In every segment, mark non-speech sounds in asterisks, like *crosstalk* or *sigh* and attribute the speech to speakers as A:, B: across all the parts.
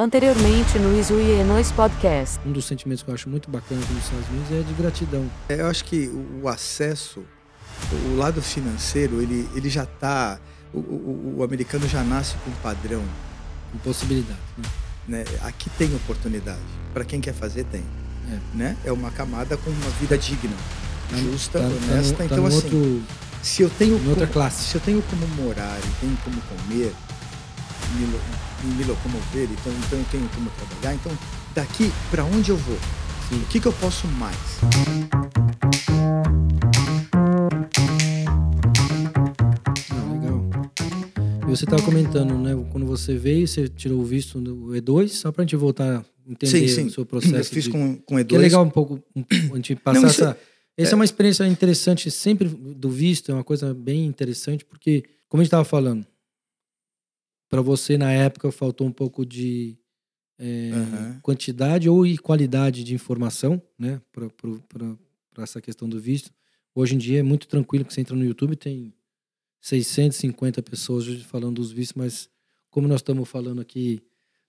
A: Anteriormente no Isu e Nois Podcast.
B: Um dos sentimentos que eu acho muito bacana aqui nos Estados Unidos é de gratidão.
C: É, Eu acho que o acesso, o lado financeiro, ele, ele já está. O, o- o americano já nasce com um padrão.
B: com possibilidade. Né?
C: Né? Aqui tem oportunidade. Para quem quer fazer, tem.
B: É.
C: Né? é uma camada com uma vida digna,
B: Tá-
C: justa,
B: tá- tá
C: honesta.
B: no- tá
C: então,
B: no
C: assim,
B: outro-
C: se eu tenho
B: em outra
C: como-
B: classe.
C: se eu tenho como morar e tenho como comer, me, me locomover, então, então eu tenho como trabalhar, então daqui para onde eu vou?
B: Sim.
C: O que, que eu posso mais?
B: Ah, legal. E você estava comentando, né? Quando você veio, você tirou o visto do E2, só para a gente voltar a entender
C: sim, sim.
B: o seu processo.
C: eu fiz
B: de-
C: com, com E2.
B: Que é legal um pouco a gente passar
C: Não, isso é-
B: essa. Essa é, uma experiência interessante, sempre do visto, é uma coisa bem interessante, porque, como a gente estava falando, para você na época faltou um pouco de é,
C: Aham.
B: quantidade ou qualidade de informação, né, para essa questão do visto. Hoje em dia é muito tranquilo que você entra no YouTube, tem 650 pessoas falando dos vistos, mas como nós estamos falando aqui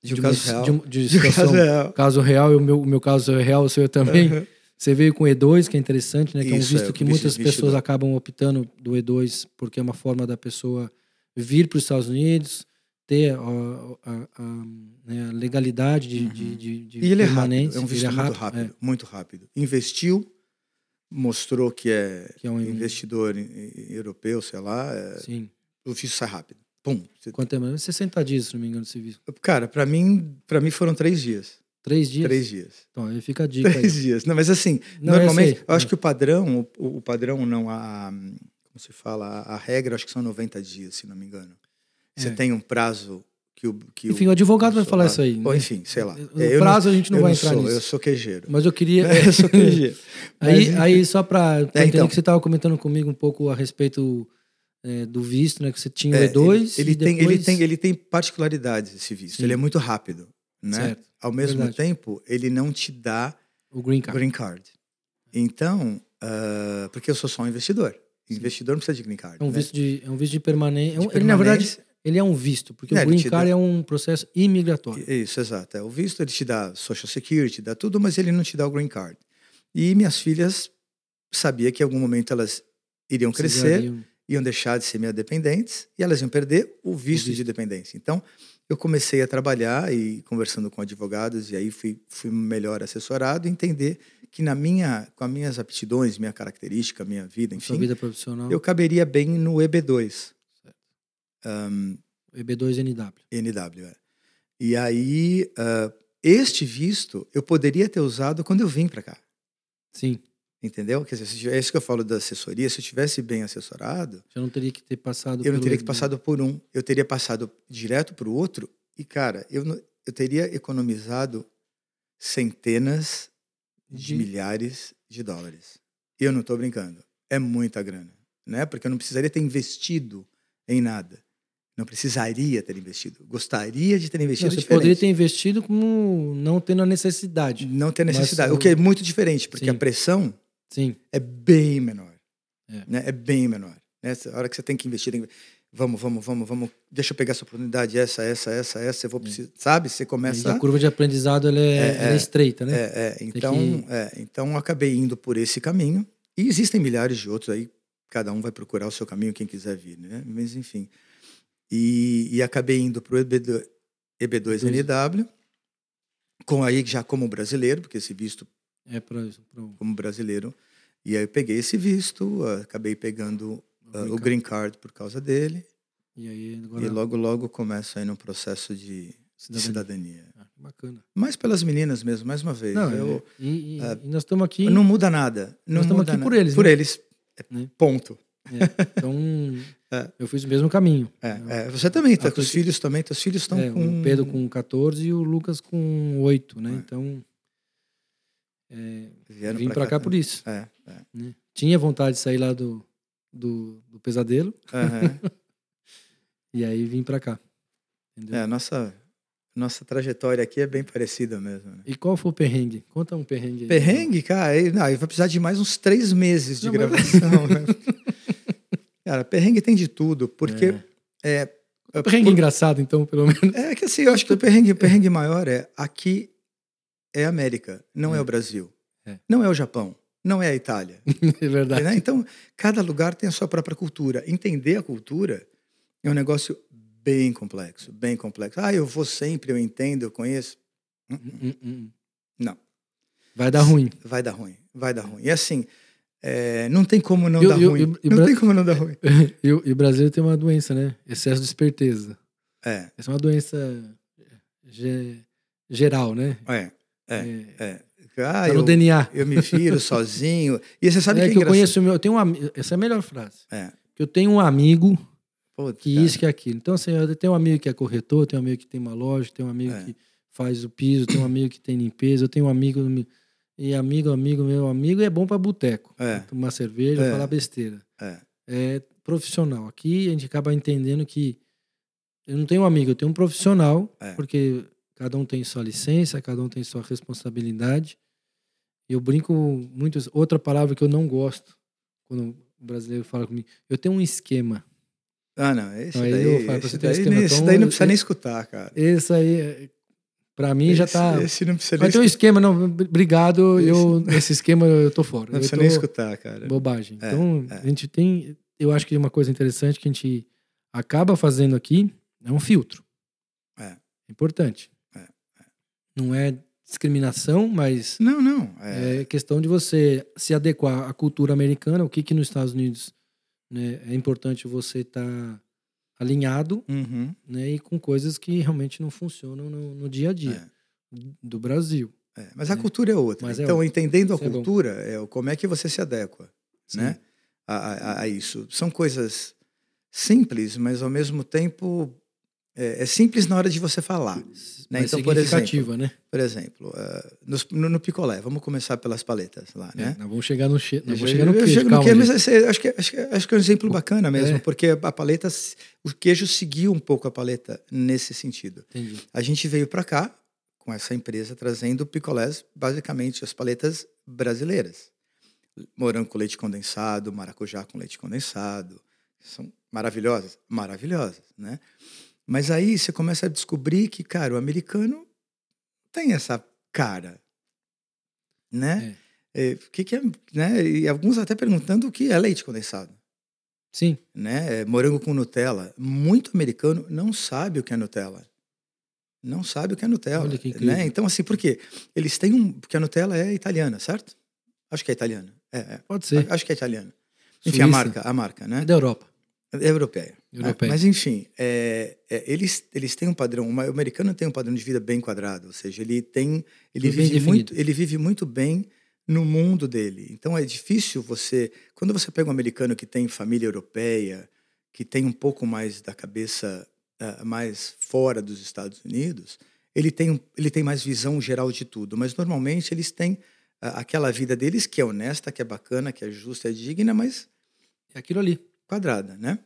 C: De um
B: uma-
C: caso real.
B: de, um- de *laughs*
C: De um
B: situação,
C: caso real.
B: caso real, e o meu, o meu caso é real, o seu também.
C: Aham.
B: Você veio com o E2, que é interessante, né? Que é um
C: Isso,
B: visto
C: é,
B: que
C: visto-
B: muitas
C: visto
B: pessoas acabam optando do E2 porque é uma forma da pessoa vir para os Estados Unidos, ter ó, a, a- né, a legalidade de, de, de, de
C: Uhum. E ele é rápido, é um visto
B: Ele
C: muito rápido,
B: é,
C: muito rápido. Investiu, mostrou que é,
B: que é um
C: investidor europeu, sei lá, é,
B: Sim.
C: o visto sai rápido. Pum. Você-
B: Quanto é mais? 60 dias, se não me engano, esse visto.
C: Cara, para mim, para mim foram três dias.
B: Três dias?
C: Três dias.
B: Então, aí fica a dica aí.
C: Três dias. Não, mas assim,
B: Não, eu
C: normalmente,
B: sei.
C: eu acho
B: É.
C: que o padrão, o, o padrão não, a, como se fala, a, a regra, acho que são 90 dias, se não me engano. Você
B: É.
C: tem um prazo que o. Que
B: Enfim, o advogado vai falar isso aí.
C: Ou
B: né?
C: enfim, sei lá.
B: No
C: É,
B: prazo a gente não vai
C: não
B: entrar
C: sou,
B: nisso.
C: Eu sou queijeiro.
B: Mas eu queria... *laughs*
C: eu sou queijeiro. *laughs*
B: Aí,
C: Mas,
B: aí só para *laughs* entender
C: então.
B: que você estava comentando comigo um pouco a respeito é, do visto, né? Que você tinha o
C: É,
B: E2
C: ele, ele
B: e
C: tem, ele,
B: depois-
C: tem, ele tem particularidades, esse visto.
B: Sim.
C: Ele é muito rápido. Né?
B: Certo.
C: Ao mesmo
B: Verdade.
C: tempo, ele não te dá
B: o green card.
C: green card. Então, ah, porque eu sou só um investidor. Investidor não precisa de green card.
B: É um
C: né?
B: visto de, é um visto de permanência. Ele, na verdade,
C: permanência.
B: Ele é um visto, porque
C: É,
B: o green card
C: dá-
B: é um processo imigratório.
C: Isso, exato. É, o visto ele te dá social security, dá tudo, mas ele não te dá o green card. E minhas filhas sabia que em algum momento elas iriam crescer, iam deixar de ser minhas dependentes e elas iam perder o visto,
B: visto.
C: de dependência. Então, eu comecei a trabalhar e conversando com advogados e aí fui, fui melhor assessorado e entender que na minha, com as minhas aptidões, minha característica, minha vida,
B: Sua
C: enfim,
B: vida profissional.
C: eu caberia bem no EB2. Um,
B: EB2NW.
C: NW, é. E aí, ah, este visto eu poderia ter usado quando eu vim para cá,
B: Sim.
C: entendeu? Quer dizer, é isso que eu falo da assessoria, se eu tivesse bem assessorado,
B: Já não teria que ter passado
C: eu não teria que passado por um, eu teria passado direto para o outro e, cara, eu, não- eu teria economizado centenas de
B: De-
C: milhares de dólares. Eu não estou brincando, é muita grana, né? Porque eu não precisaria ter investido em nada. Não precisaria ter investido. Gostaria de ter
B: Não,
C: investido
B: você
C: diferente.
B: poderia ter investido como não tendo a necessidade.
C: Não ter
B: Mas
C: necessidade.
B: o-
C: O que é muito diferente, porque
B: Sim.
C: a pressão
B: Sim.
C: é bem menor.
B: É.
C: Né? É bem menor. Né? A hora que você tem que investir, tem que- vamos, vamos, vamos, vamos, deixa eu pegar essa oportunidade, essa, essa, essa, essa, eu vou precisar, sabe? Você
B: E
C: começa...
B: a curva de aprendizado ela é, ela é estreita, né?
C: É, é, então,
B: que-
C: é, então eu acabei indo por esse caminho. E existem milhares de outros aí, cada um vai procurar o seu caminho, quem quiser vir, né? Mas enfim. E, e acabei indo para o EB2, EB2NW, com aí já como brasileiro, porque esse visto
B: É para
C: como brasileiro. E aí eu peguei esse visto, ah, acabei pegando ah, o green card por causa dele.
B: E aí agora
C: E logo, logo começo aí no processo de
B: cidadania.
C: cidadania.
B: Ah, bacana.
C: Mais pelas meninas mesmo, mais uma vez.
B: Não,
C: eu,
B: é- e, e-
C: é,
B: e nós estamos aqui.
C: Não muda nada. Não
B: Nós estamos aqui por eles,
C: Por
B: né?
C: eles. É,
B: Né?
C: Ponto.
B: É, então, *laughs*
C: É.
B: eu fiz o mesmo caminho.
C: É, é, você também, tá? Com os filhos também. Teus filhos estão
B: É,
C: com.
B: O Pedro com 14 e o Lucas com 8, né?
C: É.
B: Então, vim pra cá por isso. Né? Tinha vontade de sair lá do, do, do pesadelo
C: Aham. *laughs*
B: e aí vim pra cá. Entendeu?
C: É, a nossa, nossa trajetória aqui é bem parecida mesmo. Né?
B: E qual foi o perrengue? Conta um perrengue aí.
C: Perrengue, cara, aí, não, aí vai precisar de mais uns três meses de
B: Não, mas-
C: gravação, né? *laughs* Cara, perrengue tem de tudo, porque
B: É.
C: é,
B: Perrengue engraçado, então, pelo menos.
C: É que assim, eu acho que o perrengue, o perrengue maior é aqui é a América, não é,
B: É.
C: o Brasil.
B: É.
C: Não é o Japão, não é a Itália. *laughs*
B: É verdade.
C: né? Então, cada lugar tem a sua própria cultura. Entender a cultura é um negócio bem complexo, bem complexo. Ah, eu vou sempre, eu entendo, eu conheço. Hum, Hum,
B: hum.
C: Não,
B: Vai dar ruim.
C: vai dar ruim, vai dar ruim. E assim, é, não tem como não
B: E o-
C: dar
B: e o-
C: ruim.
B: e o- e
C: não
B: Bra-
C: tem como não dar ruim. *laughs*
B: E, o- Brasil tem uma doença, né? Excesso de esperteza.
C: É,
B: Essa é uma doença ge- geral, né?
C: é, é.
B: É,
C: é. Ah,
B: tá no
C: eu,
B: DNA.
C: eu me viro *laughs* sozinho. E você sabe
B: é
C: que
B: que
C: é
B: eu
C: engraçado?
B: conheço meu. Eu tenho um Essa é a melhor frase.
C: É.
B: Que eu tenho um amigo
C: Putz,
B: que isso, que aquilo. Então, assim, eu tenho um amigo que é corretor, tenho um amigo que tem uma loja, tenho um amigo
C: É.
B: que faz o piso, tenho um amigo que tem limpeza, eu tenho um amigo. E amigo, amigo, meu amigo é bom pra boteco.
C: É.
B: Tomar cerveja,
C: É.
B: falar besteira.
C: É.
B: É profissional. Aqui a gente acaba entendendo que eu não tenho um amigo, eu tenho um profissional,
C: É.
B: porque cada um tem sua licença, cada um tem sua responsabilidade. Eu brinco muito. Outra palavra que eu não gosto quando o brasileiro fala comigo, eu tenho um esquema.
C: Ah, não. Esse
B: Aí
C: daí,
B: eu falo pra
C: esse
B: você ter
C: daí,
B: esquema,
C: nem- esse
B: então,
C: daí não precisa nem escutar, cara.
B: Esse aí, é- pra mim, já
C: esse,
B: tá.
C: Esse não precisa
B: Vai ter um esquema, não. Obrigado, eu, nesse esquema eu tô fora. *laughs*
C: Não
B: eu
C: precisa nem escutar, cara.
B: bobagem.
C: É,
B: então,
C: é.
B: a gente tem. Eu acho que uma coisa interessante que a gente acaba fazendo aqui é um filtro.
C: É.
B: Importante.
C: É, é.
B: Não é discriminação, mas
C: Não, não. É,
B: é questão de você se adequar à cultura americana. O que, que nos Estados Unidos né, é importante você estar alinhado
C: Uhum,
B: né, e com coisas que realmente não funcionam no, no dia a dia do Brasil.
C: é. Mas a
B: É.
C: cultura é outra.
B: Mas é
C: então,
B: outra.
C: entendendo a
B: Isso é
C: cultura, é, como é que você se adequa
B: Sim.
C: né? a, a- a isso. São coisas simples, mas ao mesmo tempo é, é simples na hora de você falar. Né?
B: Mais
C: Então, por
B: significativa, né?
C: Por exemplo, nos- no, no picolé, vamos começar pelas paletas lá, né?
B: É, nós vamos chegar no, che... nós vamos chegar no
C: eu
B: queijo,
C: chego no mas acho, que, acho, que, acho que é um exemplo bacana mesmo,
B: É.
C: porque a paleta, o queijo seguiu um pouco a paleta nesse sentido.
B: Entendi.
C: A gente veio para cá com essa empresa trazendo picolés, basicamente as paletas brasileiras. Morango com leite condensado, maracujá com leite condensado. São maravilhosas? Maravilhosas, né? Mas aí você começa a descobrir que, cara, o americano tem essa cara, né? É, o que, que é, né? E alguns até perguntando o que é leite condensado
B: Sim,
C: né? É, Morango com Nutella. Muito americano não sabe o que é Nutella. Não sabe o que é Nutella.
B: Olha que incrível.
C: né? Então, assim, por quê? Eles têm um. Porque a Nutella é italiana, certo? Acho que é italiana. É, é.
B: pode ser.
C: Acho que é italiana. Enfim, a
B: Suíça.
C: marca, a marca, né?
B: É da Europa.
C: É europeia.
B: Europeia.
C: Mas, enfim, é, é, eles, eles têm um padrão. O americano tem um padrão de vida bem quadrado. Ou seja, ele tem. Ele
B: Tudo
C: vive, muito, ele vive muito bem no mundo dele. Então é difícil você. Quando você pega um americano que tem família europeia, que tem um pouco mais da cabeça ah, mais fora dos Estados Unidos, ele tem, ele tem mais visão geral de tudo. Mas normalmente eles têm ah, aquela vida deles que é honesta, que é bacana, que é justa, é digna, mas
B: É aquilo ali.
C: quadrada, né?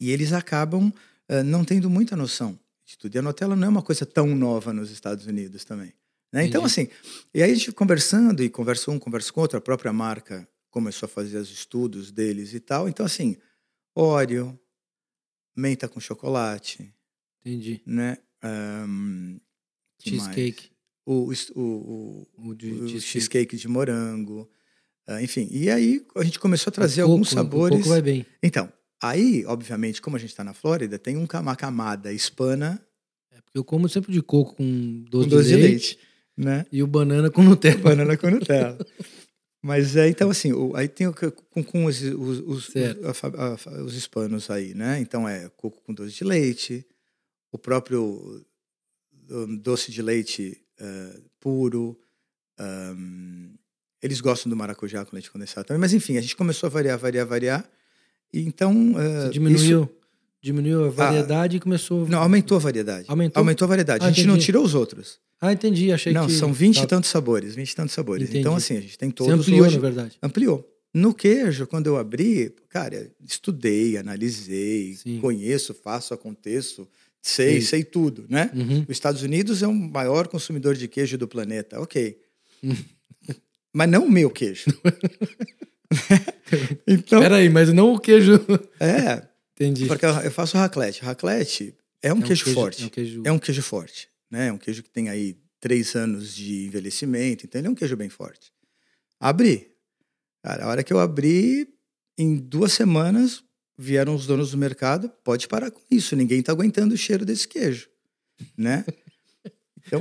C: E eles acabam ah, não tendo muita noção de tudo. E a Nutella não é uma coisa tão nova nos Estados Unidos também. Né? Então, assim, e aí a gente conversando, e conversa um, conversa com outro, a própria marca começou a fazer os estudos deles e tal. Então, assim, Oreo, menta com chocolate,
B: Entendi.
C: né? Mais?
B: Cheesecake.
C: O, o, o,
B: O de
C: o
B: cheesecake.
C: cheesecake de morango. ah, enfim, e aí a gente começou a trazer
B: O coco,
C: alguns sabores.
B: coco vai bem.
C: Então, aí, obviamente, como a gente está na Flórida, tem um, uma camada hispana
B: É porque eu como sempre de coco com doce,
C: com doce
B: de, leite,
C: né?
B: e o banana com Nutella.
C: Banana com Nutella. *laughs* Mas é, então, assim, o- aí tem o, com, com os, os, os, a a os hispanos aí, né? Então é coco com doce de leite, o próprio um, doce de leite eh, puro. ahm, eles gostam do maracujá com leite condensado também. Mas, enfim, a gente começou a variar, variar, variar. Então.
B: Você diminuiu,
C: isso-
B: diminuiu a variedade e começou.
C: não, aumentou a variedade.
B: Aumentou?
C: a variedade.
B: Ah,
C: a gente não
B: entendi.
C: tirou os outros.
B: Ah, entendi. Achei
C: não,
B: que.
C: são 20
B: tá.
C: e tantos sabores. 20 e tantos sabores.
B: Entendi.
C: Então, assim, a gente tem
B: Você
C: todos
B: ampliou,
C: hoje.
B: na verdade.
C: Ampliou. No queijo, quando eu abri, cara, estudei, analisei,
B: Sim.
C: conheço, faço, aconteço, sei,
B: Sim.
C: sei tudo, né?
B: Uhum.
C: Os Estados Unidos é o maior consumidor de queijo do planeta, ok.
B: Hum.
C: Mas não o meu queijo. *laughs* *laughs* então,
B: Peraí, mas não o queijo.
C: é, *laughs*
B: Entendi.
C: Porque eu faço raclette. Raclette é um,
B: É
C: queijo, forte.
B: É um queijo.
C: É um queijo forte, né? É um queijo que tem aí três anos de envelhecimento, então ele é um queijo bem forte. Abri. Cara, a hora que eu abri, em duas semanas, vieram os donos do mercado, pode parar com isso, ninguém tá aguentando o cheiro desse queijo, né? *laughs* Então,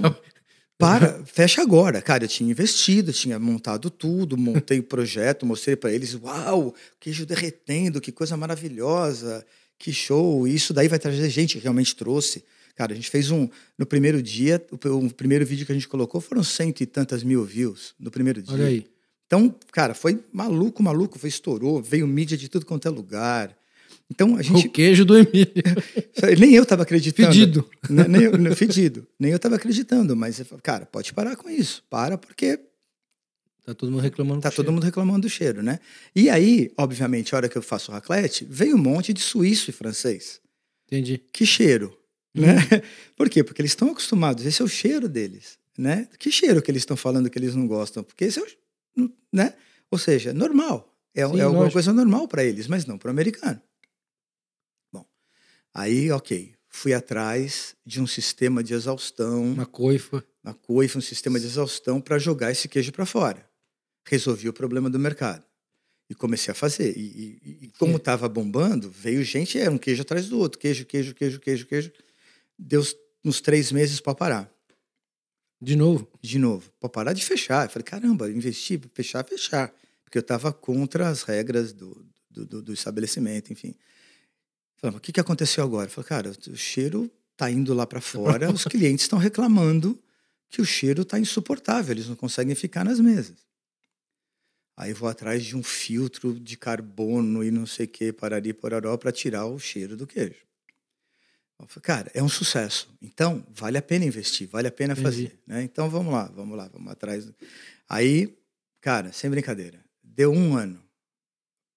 C: para, *laughs* fecha agora. Cara, eu tinha investido, tinha montado tudo, montei o projeto, mostrei para eles, uau, queijo derretendo, que coisa maravilhosa, que show, isso daí vai trazer gente, realmente trouxe. Cara, a gente fez um. No primeiro dia, o, o primeiro vídeo que a gente colocou foram cento e tantas mil views no primeiro dia.
B: Olha aí.
C: Então, cara, foi maluco, maluco, foi estourou, veio mídia de tudo quanto é lugar. Então a gente.
B: O queijo do Emílio. *laughs*
C: Nem eu tava acreditando.
B: Pedido.
C: Ne- Nem eu, não, fedido. Nem eu tava acreditando, mas, cara, pode parar com isso. Para, porque
B: Tá todo mundo reclamando.
C: tá
B: com
C: todo
B: cheiro.
C: mundo reclamando do cheiro, né? E aí, obviamente, a hora que eu faço raclette, veio um monte de suíço e francês.
B: Entendi.
C: Que cheiro, né? *laughs* Por quê? Porque eles estão acostumados, esse é o cheiro deles, né? Que cheiro que eles estão falando que eles não gostam? Porque esse é o, né? Ou seja, normal. É,
B: Sim,
C: é alguma
B: lógico.
C: coisa normal para eles, mas não para o americano. Aí, ok, fui atrás de um sistema de exaustão,
B: Uma coifa.
C: uma coifa, um sistema de exaustão para jogar esse queijo para fora. Resolvi o problema do mercado. E comecei a fazer. E, e- e como estava bombando, veio gente, era um queijo atrás do outro. Queijo, queijo, queijo, queijo, queijo. Deu uns três meses para parar.
B: De novo.
C: De novo, para parar de fechar. Eu falei, caramba, investir, fechar, fechar. Porque eu estava contra as regras do, do, do- do estabelecimento, enfim. Falei, "Mas o que, que aconteceu agora? Falei, cara, o cheiro tá indo lá para fora, os clientes estão reclamando que o cheiro tá insuportável, eles não conseguem ficar nas mesas. Aí vou atrás de um filtro de carbono e não sei o que, parari, pororó, para tirar o cheiro do queijo. Falei, cara, é um sucesso. Então, vale a pena investir, vale a pena
B: Entendi.
C: fazer. Né? Então, vamos lá, vamos lá, vamos atrás. Aí, cara, sem brincadeira, deu um ano,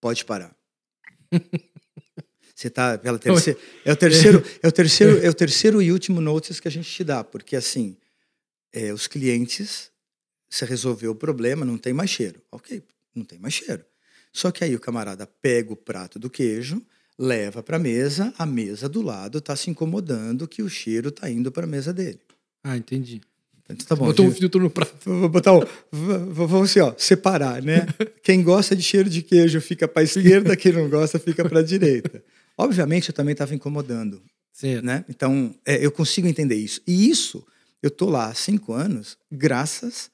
C: pode parar. *laughs* Você tá pela terceira, é o terceiro, *laughs* é o terceiro, é o terceiro e último notice que a gente te dá, porque assim, é, os clientes, você resolveu o problema, não tem mais cheiro. Ok, não tem mais cheiro. Só que aí o camarada pega o prato do queijo, leva para a mesa, a mesa do lado está se incomodando que o cheiro está indo para a mesa dele.
B: Ah, entendi.
C: Então, tá bom.
B: Botou um filtro no prato.
C: Vou botar um, vamos assim, ó, separar, né? *laughs* Quem gosta de cheiro de queijo fica para a esquerda, quem não gosta fica para a direita. Obviamente, eu também estava incomodando
B: Certo.
C: né? Então, é, eu consigo entender isso. E isso, eu tô lá há cinco anos, graças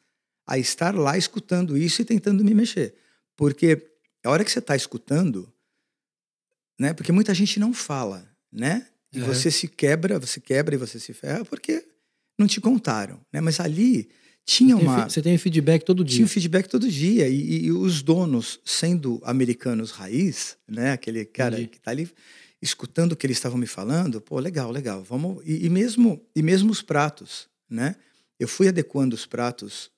C: a estar lá escutando isso e tentando me mexer. Porque a hora que você está escutando, né? Porque muita gente não fala, né? E
B: É.
C: você se quebra, você quebra e você se ferra porque não te contaram, né? Mas ali tinha
B: Tem
C: uma
B: fe- Você tem feedback todo dia.
C: tinha feedback todo dia. E, e- os donos, sendo americanos raiz, né? Aquele cara
B: Entendi.
C: que tá ali escutando o que eles estavam me falando, pô, legal, legal. Vamos. E, e mesmo, e mesmo os pratos, né? Eu fui adequando os pratos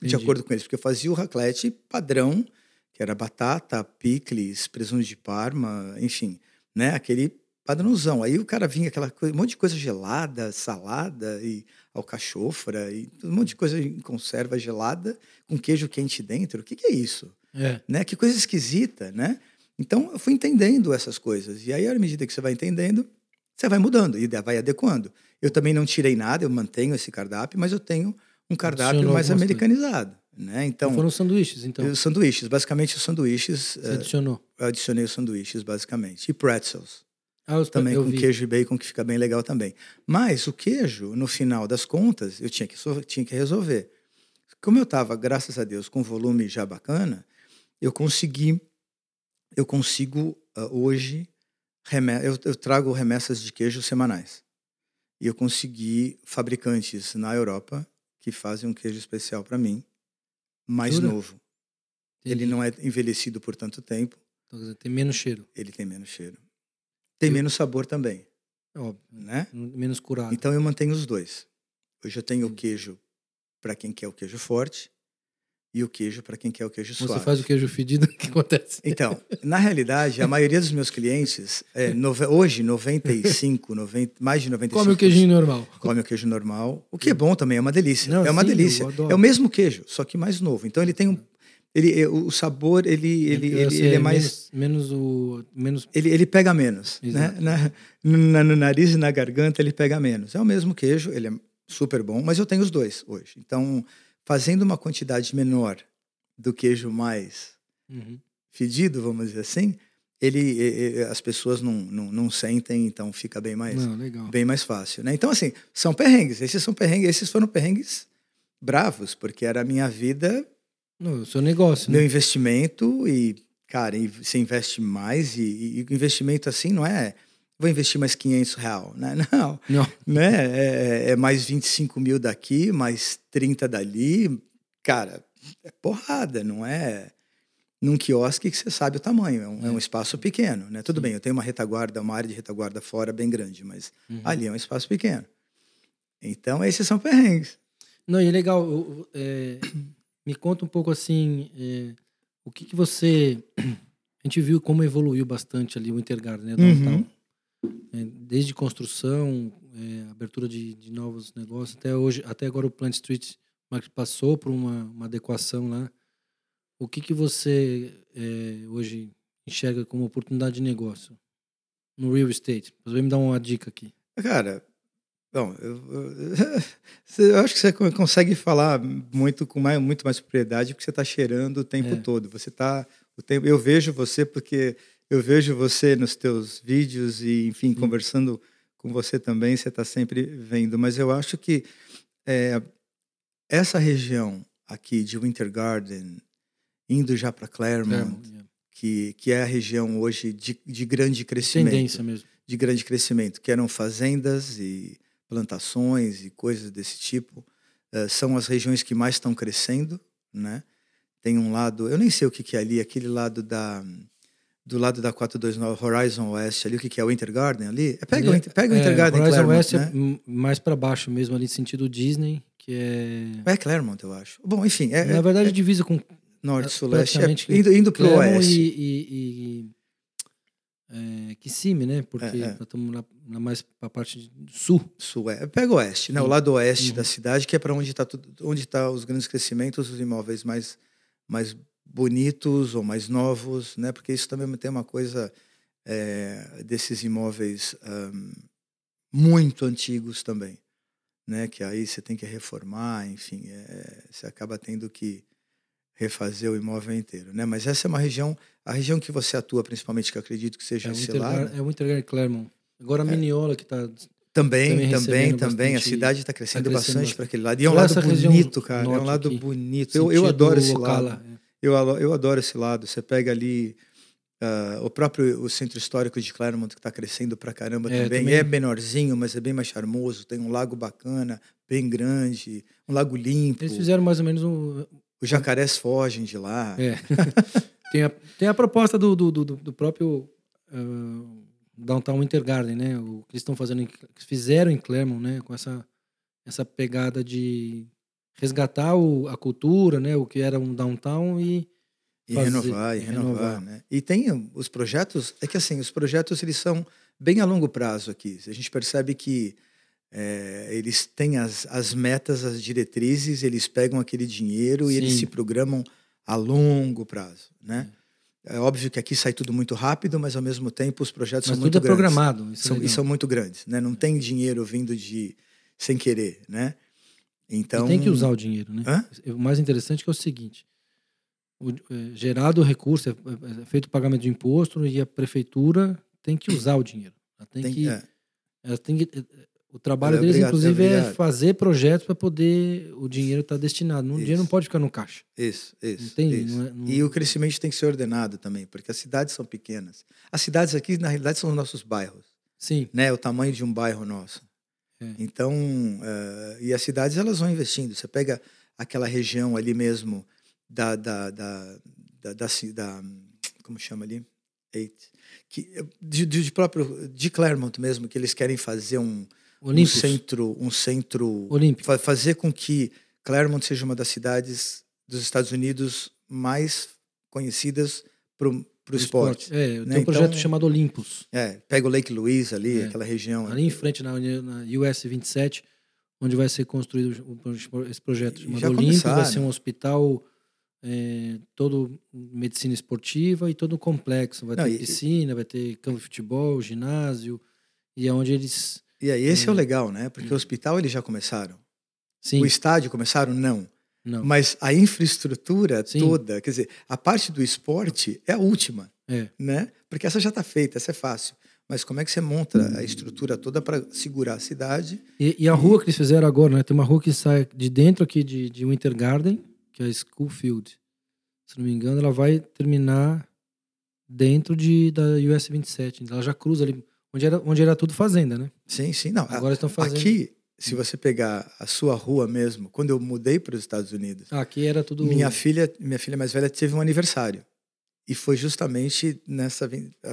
C: de
B: Entendi.
C: acordo com eles, porque eu fazia o raclette padrão, que era batata, picles, presunto de parma, enfim, né? Aquele padrãozão. Aí o cara vinha aquela coisa, um monte de coisa gelada, salada e alcachofra e um monte de coisa em conserva gelada com queijo quente dentro. O que, que é isso?
B: É.
C: Né? Que coisa esquisita, né? Então eu fui entendendo essas coisas. E aí, à medida que você vai entendendo, você vai mudando e vai adequando. Eu também não tirei nada, eu mantenho esse cardápio, mas eu tenho um cardápio
B: Adicionou
C: mais americanizado. Né? Então,
B: Foram sanduíches, então.
C: os sanduíches, basicamente os sanduíches,
B: Você
C: eh,
B: adicionou.
C: eu adicionei os sanduíches, basicamente. E pretzels,
B: Ah,
C: também
B: eu
C: com
B: vi.
C: queijo e bacon, que fica bem legal também. Mas o queijo, no final das contas, eu tinha que, tinha que resolver. Como eu estava, graças a Deus, com volume já bacana, eu consegui, eu consigo ah, hoje, eu, eu trago remessas de queijo semanais. E eu consegui fabricantes na Europa que fazem um queijo especial para mim, mais
B: Jura?
C: novo. Ele
B: Entendi.
C: não é envelhecido por tanto tempo,
B: Então, Tem menos cheiro.
C: ele tem menos cheiro. Tem menos sabor também,
B: Óbvio.
C: né?
B: Menos curado.
C: Então eu mantenho os dois. Hoje eu tenho o queijo para quem quer o queijo forte e o queijo para quem quer o queijo
B: Você
C: suave.
B: faz o queijo fedido, *laughs* o que acontece?
C: Então, na realidade, a maioria dos meus clientes, é, nove- hoje 95, 90, mais de 95
B: Come o queijinho normal.
C: come o queijo normal, o que é bom também, é uma delícia.
B: Não,
C: é uma
B: sim,
C: delícia. É o mesmo queijo, só que mais novo. Então ele tem um ele, o sabor, ele, ele, ele, ele, ele é mais.
B: Menos, menos o. Menos...
C: Ele, ele pega menos. Né? Na, na, no nariz e na garganta, ele pega menos. É o mesmo queijo, ele é super bom, mas eu tenho os dois hoje. Então, fazendo uma quantidade menor do queijo mais uhum. fedido, vamos dizer assim, ele, as pessoas não, não, não, sentem, então fica bem mais,
B: não,
C: bem mais fácil. Né? Então, assim, são perrengues. Esses são perrengues, esses foram perrengues bravos, porque era a minha vida.
B: No seu negócio.
C: Meu
B: né?
C: investimento e, cara, você investe mais e, e investimento assim não é vou investir mais 500 real, né? *laughs* Não,
B: não.
C: Né? É, é, mais 25 mil daqui, mais 30 dali, cara, é porrada, não é num quiosque que você sabe o tamanho, é um, é. é um espaço pequeno, né? Tudo Sim. bem, eu tenho uma retaguarda, uma área de retaguarda fora bem grande, mas uhum. ali é um espaço pequeno. Então, esses são perrengues.
B: Não, e é legal, é, me conta um pouco assim, é, o que, que você... A gente viu como evoluiu bastante ali o Intergarden, né? Uhum. É, desde construção, é, abertura de, de, novos negócios, até hoje, até agora o Plant Street passou por uma, uma adequação lá. O que, que você é, hoje enxerga como oportunidade de negócio no real estate? Você vai me dar uma dica aqui.
C: Cara, bom, eu, eu, *laughs* eu acho que você consegue falar muito com mais, muito mais propriedade porque você está cheirando o tempo é. todo. Você está o tempo. Eu vejo você porque eu vejo você nos teus vídeos e, enfim, conversando com você também, você está sempre vendo. Mas eu acho que é, essa região aqui de Winter Garden, indo já para Claremont, Claremont que, que é a região hoje de, de grande crescimento.
B: Tendência mesmo.
C: De grande crescimento, que eram fazendas e plantações e coisas desse tipo. Uh, são as regiões que mais estão crescendo, né? Tem um lado, eu nem sei o que, que é ali, aquele lado da do lado da 429 Horizon West ali, o que, que é o Winter Garden ali? É, pega, o, Inter, pega o Winter Garden
B: Horizon
C: Claremont,
B: West
C: né?
B: é mais para baixo mesmo ali, sentido Disney, que é...
C: É Claremont, eu acho. Bom, enfim... É,
B: Na verdade,
C: é,
B: divisa com...
C: Norte, Sul, Leste, é, indo, indo pro Oeste.
B: E, e, e é, Kissimmee, né? Porque é, é. nós estamos lá, lá mais para a parte sul.
C: Sul, é. Pega o Oeste, né? O lado Oeste uhum. da cidade, que é para onde está onde tá os grandes crescimentos, os imóveis mais, mais bonitos ou mais novos, né? Porque isso também tem uma coisa é, desses imóveis um, muito antigos também, né? Que aí você tem que reformar, enfim, é, você acaba tendo que refazer o imóvel inteiro, né? Mas essa é uma região, a região que você atua principalmente, que eu acredito que seja
B: é
C: Celar.
B: É o Intergar Claremont. Agora a é. Miniola que está
C: também, também, também. A cidade está crescendo, tá crescendo, bastante para aquele lado. E é um lado bonito, cara. É um lado aqui, bonito. Eu, eu adoro esse lado. É. Eu, eu adoro esse lado. Você pega ali uh, o próprio o centro histórico de Claremont, que está crescendo pra caramba é, também. também. É menorzinho, mas é bem mais charmoso. Tem um lago bacana, bem grande, um lago limpo.
B: Eles fizeram mais ou menos um.
C: Os jacarés fogem de lá.
B: É. *laughs* tem, a, tem a proposta do, do, do, do próprio. Uh, Downtown Winter Garden, né? O que eles estão fazendo, fizeram em Claremont, né? Com essa, essa pegada de resgatar o, a cultura, né, o que era um downtown e
C: e fazer, renovar, e renovar, renovar, né? E tem os projetos, é que assim, os projetos eles são bem a longo prazo aqui. A gente percebe que é, eles têm as, as metas, as diretrizes, eles pegam aquele dinheiro Sim. e eles se programam a longo prazo, né? É óbvio que aqui sai tudo muito rápido, mas ao mesmo tempo os projetos mas são muito
B: é
C: grandes.
B: programado.
C: São, é e são muito grandes, né? Não tem dinheiro vindo de sem querer, né? Então,
B: e tem que usar o dinheiro, né? Hã? O mais interessante é, é o seguinte: o, é, gerado o recurso, é, é, feito o pagamento de imposto e a prefeitura tem que usar o dinheiro. Ela tem, tem que, é. ela tem que, é, o trabalho deles, obrigado, inclusive, é fazer projetos para poder o dinheiro estar tá destinado. O dinheiro não pode ficar no caixa.
C: Isso, isso. Não isso. Não é, não... E o crescimento tem que ser ordenado também, porque as cidades são pequenas. As cidades aqui, na realidade, são os nossos bairros.
B: Sim.
C: Né? O tamanho de um bairro nosso. É. Então, uh, e as cidades elas vão investindo. Você pega aquela região ali mesmo da, da, da, da, da, da como chama ali? Eight. Que, de, de, próprio de Claremont mesmo, que eles querem fazer um, um centro, um centro
B: Olímpico.
C: fazer com que Claremont seja uma das cidades dos Estados Unidos mais conhecidas para o esporte.
B: esporte. É, né? tem um projeto então, chamado Olympus.
C: É, pega o Lake Louise ali, é. aquela região.
B: Ali em frente, na, na US 27, onde vai ser construído esse projeto chamado Olympus, vai ser um hospital é, todo medicina esportiva e todo complexo. Vai
C: Não,
B: ter
C: e-
B: piscina, vai ter campo de futebol, ginásio, e é onde eles.
C: E aí, esse é o
B: Hum.
C: legal, né? Porque o hospital eles já começaram.
B: Sim,
C: O estádio começaram? Não.
B: não.
C: Mas a infraestrutura
B: Sim.
C: toda, quer dizer, a parte do esporte é a última,
B: É.
C: né? Porque essa já está feita, essa é fácil. Mas como é que você monta a estrutura toda para segurar a cidade?
B: E, e a rua que eles fizeram agora, né? Tem uma rua que sai de dentro aqui de, de Winter Garden, que é a Schoolfield. Se não me engano, ela vai terminar dentro de, da US 27. Ela já cruza ali, onde era, onde era tudo fazenda, né?
C: Sim, sim. Não,
B: Agora estão fazendo.
C: aqui, se você pegar a sua rua mesmo, quando eu mudei para os Estados Unidos,
B: Aqui era tudo.
C: minha filha, minha filha mais velha teve um aniversário e foi justamente nessa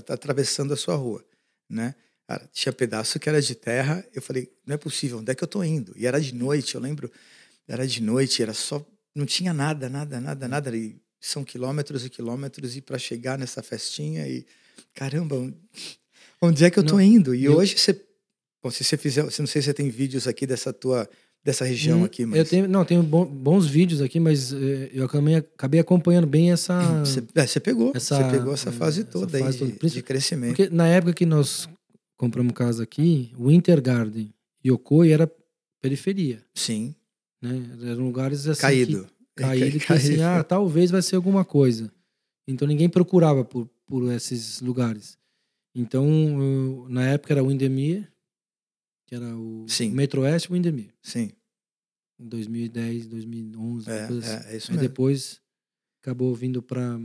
C: atravessando a sua rua, né? Cara, tinha pedaço que era de terra. Eu falei, não é possível. Onde é que eu tô indo? E era de noite. Eu lembro, era de noite. Era só, não tinha nada, nada, nada, nada. E são quilômetros e quilômetros e para chegar nessa festinha e caramba, onde é que eu tô
B: Não,
C: indo? E
B: eu-
C: hoje você, bom, se você fizer, você não sei se você tem vídeos aqui dessa tua dessa região
B: Hum,
C: aqui, mas
B: Eu tenho, não, tenho bon- bons vídeos aqui, mas eh, eu acabei, acabei acompanhando bem essa.
C: Você, é, você pegou,
B: essa-
C: você pegou essa fase
B: essa
C: toda
B: fase
C: aí
B: toda.
C: de, de crescimento.
B: Porque na época que nós compramos casa aqui, Winter Garden e Yokoi era periferia,
C: Sim,
B: né? Eram lugares assim. que-
C: caído. *laughs*
B: caído que assim, ah, talvez vai ser alguma coisa. Então ninguém procurava por, por esses lugares. Então, na época era Windermere, que era o
C: Sim.
B: Metro Oeste Windermere,
C: Sim,
B: em 2010, 2011,
C: é,
B: coisa assim.
C: é, é isso
B: Aí
C: mesmo.
B: depois acabou vindo para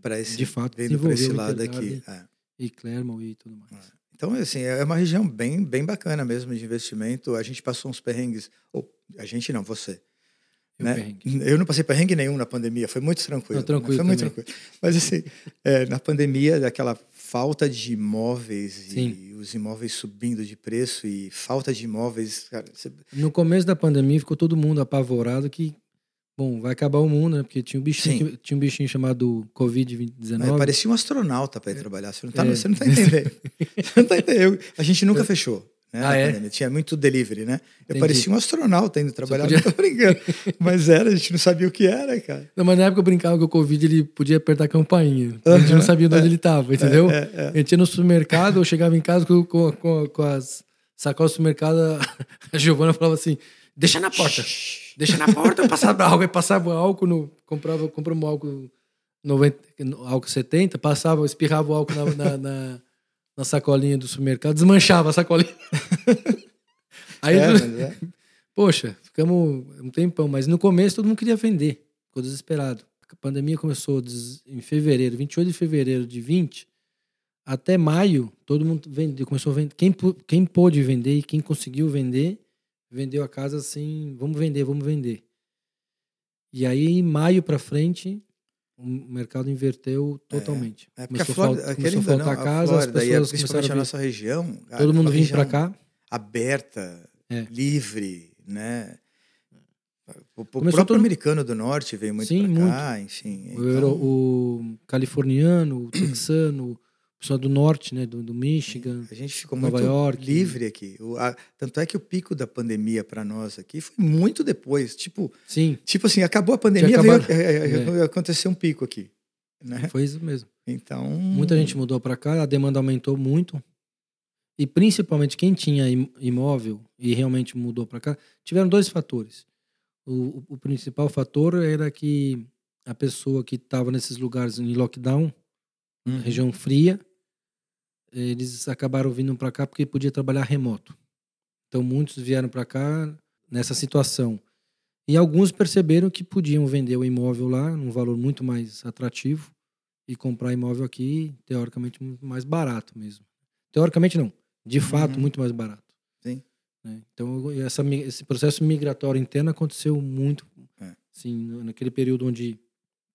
C: Para esse,
B: de fato,
C: vindo para esse lado aqui. É.
B: e Clermont e tudo mais.
C: Então, assim, é uma região bem, bem bacana mesmo de investimento. A gente passou uns perrengues. Ou, a gente não, você.
B: Eu
C: né? Eu não passei perrengue nenhum na pandemia, foi muito tranquilo.
B: Não, tranquilo
C: né? Foi muito
B: também.
C: tranquilo. Mas assim, é, na pandemia, daquela falta de imóveis
B: Sim.
C: e os imóveis subindo de preço e falta de imóveis, cara, você-
B: No começo da pandemia ficou todo mundo apavorado que, bom, vai acabar o mundo, né? Porque tinha um bichinho, que- tinha um bichinho chamado
C: Aí
B: Covid-19.
C: parecia um astronauta para ir trabalhar. Você não tá,
B: É.
C: você não tá entendendo. *laughs* Você não tá entendendo. A gente nunca fechou. Né,
B: Ah, é?
C: Tinha muito delivery, né? Eu
B: Entendi.
C: parecia um astronauta indo trabalhar,
B: podia- *laughs*
C: não tô brincando. Mas era, a gente não sabia o que era, cara.
B: Não, mas na época eu brincava que o Covid ele podia apertar a campainha. A gente não sabia de onde ele estava, entendeu?
C: É, é.
B: A gente ia no supermercado, eu chegava em casa com, com, com, com as sacolas do supermercado, a Giovana falava assim: deixa na porta, deixa na porta, passava álcool, aí passava álcool, no, comprava, compramos álcool 90, álcool 70, passava, espirrava o álcool na, na, na, na sacolinha do supermercado, desmanchava a sacolinha. *laughs* Aí,
C: É, mas é.
B: poxa, ficamos um tempão, mas no começo todo mundo queria vender, ficou desesperado. A pandemia começou em fevereiro, 28 de fevereiro de 20, até maio, todo mundo vendeu, começou a vender. Quem, quem pôde vender e quem conseguiu vender, vendeu a casa assim, vamos vender, vamos vender. E aí, em maio para frente, o mercado inverteu totalmente.
C: É porque a
B: começou a
C: Flórida,
B: fal- começou a
C: ainda não,
B: faltar
C: a
B: casa, as
C: Flórida, e a-
B: pessoas
C: principalmente
B: começaram
C: a
B: a
C: nossa região. cara,
B: todo
C: é
B: mundo vindo para cá.
C: Aberta,
B: É.
C: livre, né? O, o próprio
B: todo-
C: americano do norte veio muito
B: Sim,
C: para cá, enfim.
B: O,
C: então-
B: euro- o californiano, o texano, o pessoal do norte, né, do, do Michigan.
C: A gente ficou
B: Nova
C: muito
B: York.
C: livre aqui. O- a- tanto é que o pico da pandemia para nós aqui foi muito depois. Tipo,
B: Sim,
C: tipo assim, acabou a pandemia, veio,
B: acabado.
C: é, é, aconteceu um pico aqui. Né?
B: foi isso mesmo.
C: Então.
B: Muita gente mudou para cá, a demanda aumentou muito. E principalmente quem tinha im- imóvel e realmente mudou para cá, tiveram dois fatores. O, o- o principal fator era que a pessoa que estava nesses lugares em lockdown,
C: Uhum.
B: região fria, eles acabaram vindo para cá porque podia trabalhar remoto. Então muitos vieram para cá nessa situação. E alguns perceberam que podiam vender o imóvel lá num valor muito mais atrativo e comprar imóvel aqui, teoricamente, muito mais barato mesmo. Teoricamente não, de fato,
C: Uhum.
B: muito mais barato.
C: Sim.
B: né? Então essa, esse processo migratório interno aconteceu muito,
C: É.
B: assim, naquele período onde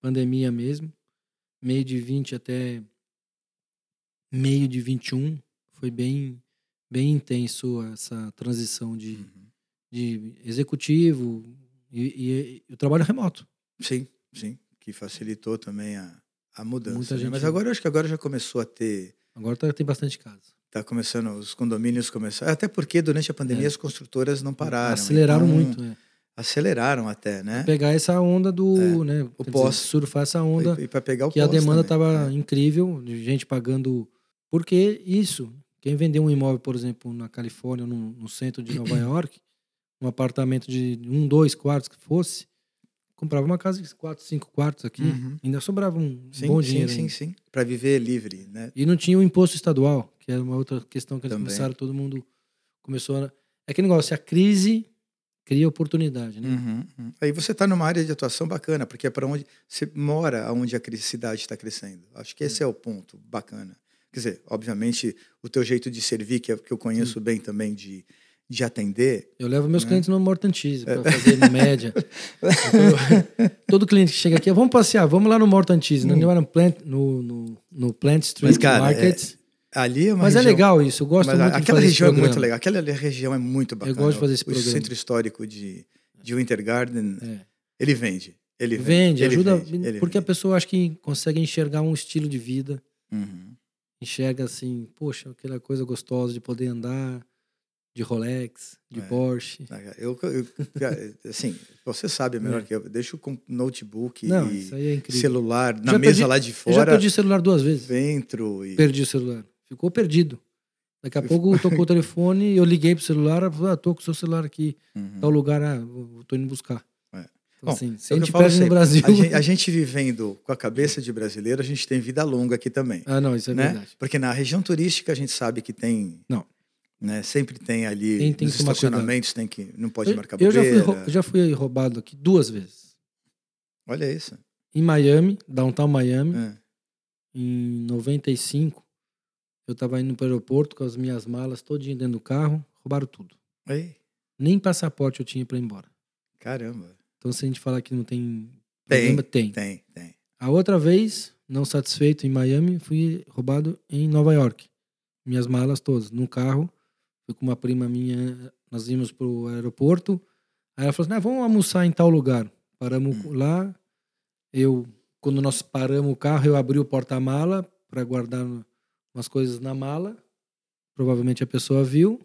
B: pandemia mesmo, meio de 20 até meio de 21, foi bem, bem intenso essa transição de,
C: Uhum.
B: de executivo e, e- e o trabalho remoto.
C: Sim, sim. Que facilitou também a, a mudança.
B: Muita
C: né?
B: gente-
C: Mas agora eu acho que agora já começou a ter.
B: Agora tá- tem bastante casa.
C: Tá começando, os condomínios começaram. Até porque durante a pandemia
B: É.
C: as construtoras não pararam.
B: Aceleraram
C: então,
B: muito, né?
C: aceleraram até, né?
B: Pegar essa onda do, né?
C: o pós.
B: dizer, surfar essa onda
C: E para pegar o
B: que a demanda estava
C: É.
B: incrível, de gente pagando. Porque isso, quem vendeu um imóvel, por exemplo, na Califórnia, no, no centro de Nova *clears throat* York, um apartamento de um, dois quartos que fosse, comprava uma casa de quatro, cinco quartos aqui,
C: Uhum.
B: ainda sobrava um
C: Sim,
B: bom
C: sim,
B: dinheiro.
C: sim,
B: ainda.
C: sim. Para viver livre, né?
B: E não tinha o imposto estadual, que era uma outra questão que eles
C: Também.
B: começaram, todo mundo começou a. É aquele negócio, a crise cria oportunidade, né?
C: Uhum, uhum. Aí você está numa área de atuação bacana, porque é para onde você mora, onde a cidade está crescendo. Acho que esse é o ponto bacana. Quer dizer, obviamente, o teu jeito de servir, que, é, que eu conheço bem também, de, de atender.
B: Eu levo meus
C: Né?
B: clientes no Mortantise para fazer média. *laughs* Então, *laughs* todo cliente que chega aqui, vamos passear, vamos lá no Mortantise?
C: Hum.
B: No Plant, no, no, no Plant Street
C: Mas, cara,
B: Market.
C: Ali é uma
B: Mas é
C: região-
B: legal isso, eu gosto
C: Mas
B: muito de
C: aquela região é muito legal. Aquela região é muito bacana.
B: gosto de fazer esse programa.
C: O centro histórico de, de Winter Garden,
B: É.
C: ele vende. Ele vende,
B: Vende,
C: ele
B: ajuda,
C: vende,
B: porque a
C: vende.
B: pessoa acho que consegue enxergar um estilo de vida,
C: Uhum.
B: Enxerga assim, poxa, aquela coisa gostosa de poder andar de Rolex, de
C: É.
B: Porsche.
C: Eu, eu- assim, você sabe melhor
B: É.
C: que eu. Deixo com notebook
B: Não,
C: e
B: é
C: celular na
B: Já
C: mesa
B: perdi-
C: lá de
B: Eu já
C: fora,
B: perdi o celular duas vezes.
C: dentro. E...
B: Perdi o celular. Ficou perdido. Daqui a pouco tocou o *laughs* telefone, eu liguei pro celular, ah, tô com o seu celular aqui,
C: Uhum.
B: tal lugar, ah, tô indo buscar. Então,
C: Bom,
B: assim, se
C: é
B: a
C: o que
B: gente
C: eu falo
B: perde no Brasil...
C: A gente, a gente vivendo com a cabeça de brasileiro, a gente tem vida longa aqui também.
B: Ah, não, isso é
C: né?
B: verdade.
C: Porque na região turística a gente sabe que tem.
B: Não.
C: Né, sempre tem ali
B: Tem- tem
C: estacionamentos, tem que. Não pode
B: Eu,
C: marcar
B: eu já, fui,
C: bobeira.
B: rou- já fui roubado aqui duas vezes.
C: Olha isso.
B: Em Miami, downtown Miami,
C: É.
B: em 95, eu tava indo pro aeroporto com as minhas malas todinha dentro do carro, roubaram tudo.
C: Ei,
B: Nem passaporte eu tinha pra ir embora.
C: caramba.
B: Então, se a gente falar que não tem
C: Tem,
B: problema, tem.
C: Tem, tem.
B: A outra vez, não satisfeito em Miami, fui roubado em Nova York. Minhas malas todas, no carro. Fui com uma prima minha, nós íamos pro aeroporto. Aí ela falou assim: "Ah, vamos almoçar em tal lugar. Paramos lá. Eu, quando nós paramos o carro, eu abri o porta-mala para guardar umas coisas na mala. Provavelmente a pessoa viu.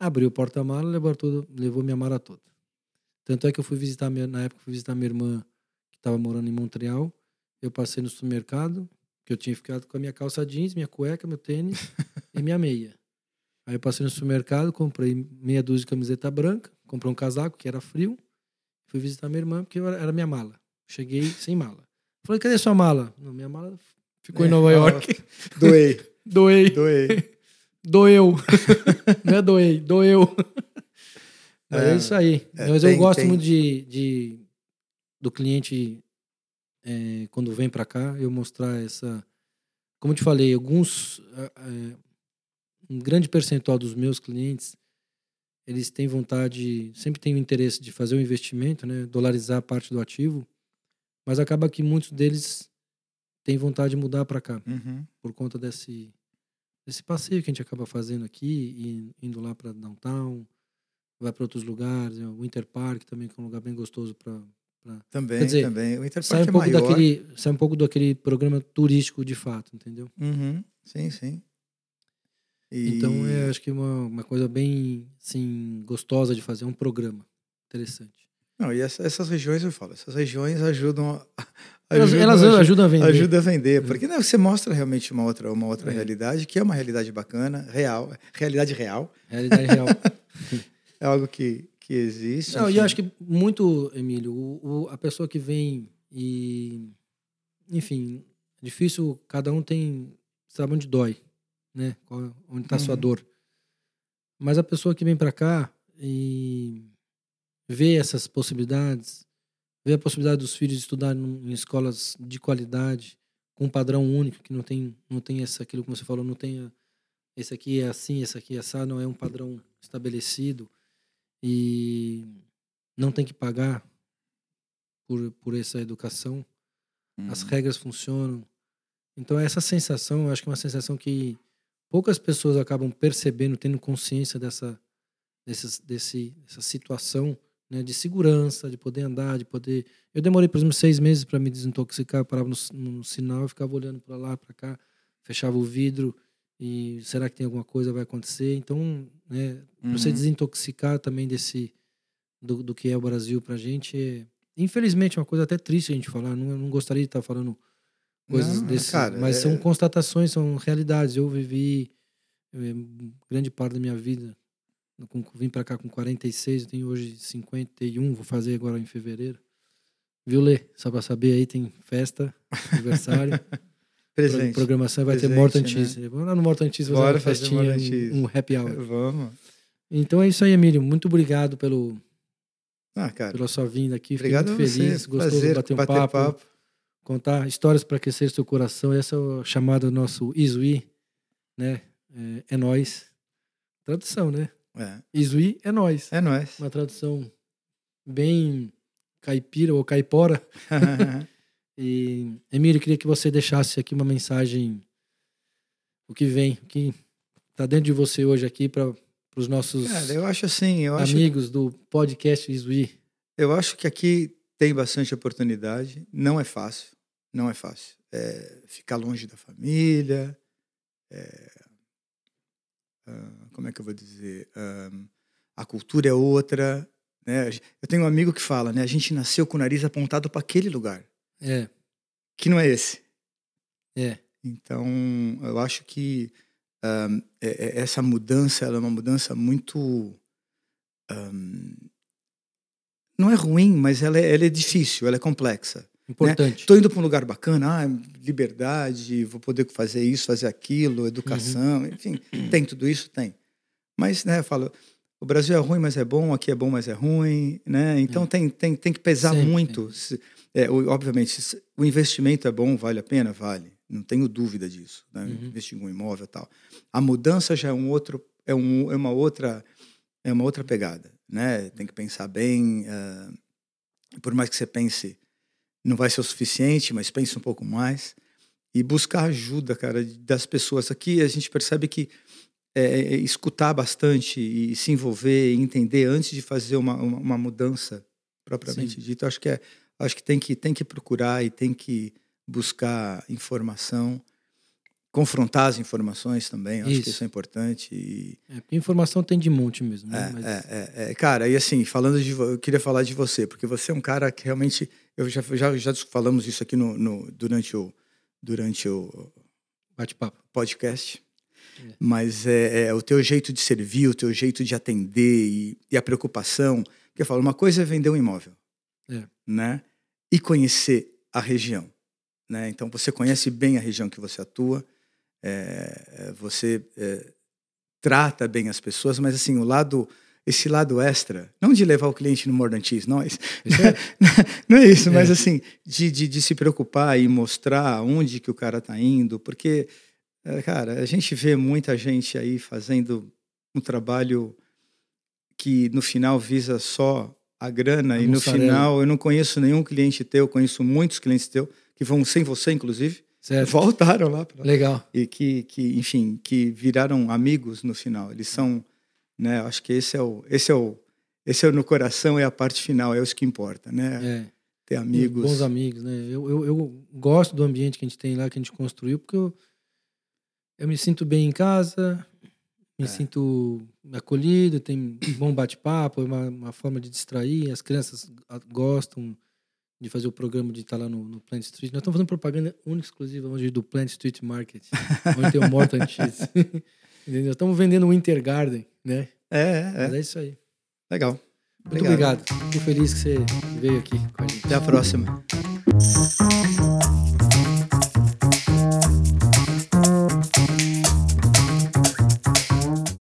B: Abriu o porta-mala, levou, tudo, levou minha mala toda. Tanto é que eu fui visitar, minha, na época, fui visitar minha irmã que estava morando em Montreal. Eu passei no supermercado, que eu tinha ficado com a minha calça jeans, minha cueca, meu tênis *laughs* e minha meia. Aí eu passei no supermercado, comprei meia dúzia de camiseta branca, comprei um casaco que era frio, fui visitar minha irmã porque era minha mala. Cheguei sem mala. Falei, cadê sua mala? Não, minha mala ficou em
C: É,
B: Nova
C: ah,
B: York.
C: Doei, *laughs*
B: Doei.
C: doei. *laughs*
B: Doeu. Não é doei, doeu. Mas é,
C: É,
B: isso aí.
C: é,
B: Mas eu
C: tem-
B: gosto
C: tem-
B: muito de, de- do cliente, é, quando vem para cá, eu mostrar essa. Como eu te falei, alguns. é, é, um grande percentual dos meus clientes, eles têm vontade, sempre têm o interesse de fazer o investimento, né, dolarizar parte do ativo, mas acaba que muitos deles têm vontade de mudar para cá
C: Uhum.
B: por conta desse, desse passeio que a gente acaba fazendo aqui, e indo lá para downtown, vai para outros lugares, o Winter Park também, que é um lugar bem gostoso para
C: Também,
B: dizer,
C: também. O Interpark
B: sai um
C: é
B: pouco
C: maior.
B: daquele, sai um pouco daquele programa turístico de fato, entendeu?
C: Uhum. Sim, sim. E-
B: Então é, acho que uma, uma coisa bem, assim, gostosa de fazer, é um programa interessante.
C: Não, e essa- essas regiões, eu falo, essas regiões ajudam a,
B: Elas,
C: ajudam,
B: elas
C: ajudam,
B: ajudam a vender.
C: ajuda a vender, porque né, você mostra realmente uma outra, uma outra
B: É.
C: realidade, que é uma realidade bacana, real, realidade real,
B: Realidade real. *laughs*
C: é algo que, que existe.
B: Não, e
C: enfim.
B: eu acho que muito, Emílio, o, o- a pessoa que vem e. Enfim, é difícil, cada um tem. Sabe onde dói, né? Onde está a sua
C: Uhum.
B: dor. Mas a pessoa que vem para cá e vê essas possibilidades, vê a possibilidade dos filhos estudarem em escolas de qualidade, com um padrão único, que não tem, não tem essa, aquilo que você falou, não tem. a- Esse aqui é assim, esse aqui é assim, não é um padrão estabelecido e não tem que pagar por, por essa educação. As
C: Uhum.
B: regras funcionam. Então, essa sensação, eu acho que é uma sensação que poucas pessoas acabam percebendo, tendo consciência dessa, desses, desse, dessa situação né, de segurança, de poder andar, de poder. Eu demorei, por exemplo, seis meses para me desintoxicar. Eu parava no, no sinal e ficava olhando para lá, para cá, fechava o vidro e será que tem alguma coisa vai acontecer? Então, né, você
C: Uhum.
B: desintoxicar também desse do, do que é o Brasil pra gente. É, infelizmente, é uma coisa até triste a gente falar. Não, não gostaria de estar falando coisas
C: Não,
B: desse.
C: cara,
B: mas
C: é-
B: são constatações, são realidades. Eu vivi eh, grande parte da minha vida. com- vim pra cá com 46, eu tenho hoje 51, vou fazer agora em fevereiro. Viu, Lê? Só pra saber aí, tem festa, *laughs* aniversário.
C: Presente.
B: Programação vai ter
C: Presente,
B: Morto
C: né?
B: Antice. Vamos lá no Morto Antice fazer
C: Bora
B: uma
C: fazer
B: festinha, um, um happy hour.
C: Vamos.
B: Então é isso aí, Emílio. Muito obrigado pelo,
C: Ah, cara.
B: pela sua vinda aqui. Fiquei
C: Obrigado
B: muito
C: a você.
B: feliz, gostoso
C: Prazer
B: de bater um papo, contar histórias para aquecer seu coração. Essa é a chamada do nosso Isui, né? É, é nós. Tradução, né?
C: É,
B: Isui é nós.
C: é nóis.
B: Uma tradução bem caipira ou caipora. *laughs* E, Emílio, queria que você deixasse aqui uma mensagem, o que vem, o que está dentro de você hoje aqui para os nossos
C: Cara, eu acho assim, eu acho,
B: amigos do podcast Isui.
C: eu acho que aqui tem bastante oportunidade. Não é fácil, não é fácil. É, ficar longe da família, é, ah, como é que eu vou dizer? Ah, a cultura é outra. Né? Eu tenho um amigo que fala, né? A gente nasceu com o nariz apontado para aquele lugar,
B: É,
C: que não é esse.
B: é,
C: Então, eu acho que ahm, é- é- essa mudança ela é uma mudança muito. ahm, não é ruim, mas ela é, ela é difícil, ela é complexa.
B: importante.
C: Estou indo para um lugar bacana, ah, liberdade, vou poder fazer isso, fazer aquilo, educação, enfim, tem tudo isso? Tem. Mas, né, eu falo, o Brasil é ruim, mas é bom, aqui é bom, mas é ruim, né? Então tem, tem, tem que pesar
B: Sempre.
C: muito. Se- é, obviamente, o investimento é bom, vale a pena? Vale. Não tenho dúvida disso. Né?
B: Uhum.
C: Investir em um imóvel e tal. A mudança já é um outro, é, um, é uma outra, é uma outra pegada, né? Tem que pensar bem. ah, por mais que você pense, não vai ser o suficiente, mas pense um pouco mais e buscar ajuda, cara, das pessoas. Aqui a gente percebe que é, é, escutar bastante e se envolver e entender antes de fazer uma, uma, uma mudança propriamente
B: Sim.
C: dita. Acho que é, acho que tem que tem que procurar e tem que buscar informação, confrontar as informações também. Acho que
B: Isso.
C: isso é importante. E,
B: É, porque informação tem de monte mesmo. Né?
C: é,
B: Mas-
C: é, é, é. Cara, e assim, falando de. Eu queria falar de você, porque você é um cara que realmente. Eu já, já, já falamos isso aqui no, no- durante, o, durante o
B: Bate-papo.
C: podcast.
B: É.
C: Mas é, é o teu jeito de servir, o teu jeito de atender e, e a preocupação. Porque eu falo, uma coisa é vender um imóvel,
B: É.
C: né? E conhecer a região, né? Então você conhece bem a região que você atua, é, é, você é, trata bem as pessoas, mas assim o lado, esse lado extra, não de levar o cliente no Cheese, não, isso-
B: Isso é- *laughs*
C: não é isso,
B: É.
C: mas assim de, de, de se preocupar e mostrar onde que o cara está indo, porque é, cara, a gente vê muita gente aí fazendo um trabalho que no final visa só a grana
B: A
C: e no final eu não conheço nenhum cliente teu, conheço muitos clientes teu que vão sem você inclusive,
B: certo.
C: voltaram lá pra-
B: Legal.
C: e que, que enfim, que viraram amigos no final. Eles são, né, acho que esse é o esse é o esse é o no coração é a parte final, é isso que importa, né?
B: É.
C: Ter amigos.
B: Bons amigos, né? Eu, eu, eu gosto do ambiente que a gente tem lá, que a gente construiu, porque eu, eu me sinto bem em casa, me
C: É.
B: sinto acolhido, tem bom bate-papo, é uma, uma forma de distrair, as crianças gostam de fazer o programa de estar lá no, no Plant Street. Nós estamos fazendo propaganda única exclusiva hoje do Plant Street Market, *laughs* onde tem o Morton Cheese. *laughs* Entendeu? Estamos vendendo o Winter Garden, né?
C: É, é,
B: Mas
C: é.
B: é isso aí.
C: Legal.
B: Muito obrigado. Fico feliz que você veio aqui com a gente.
C: Até a próxima.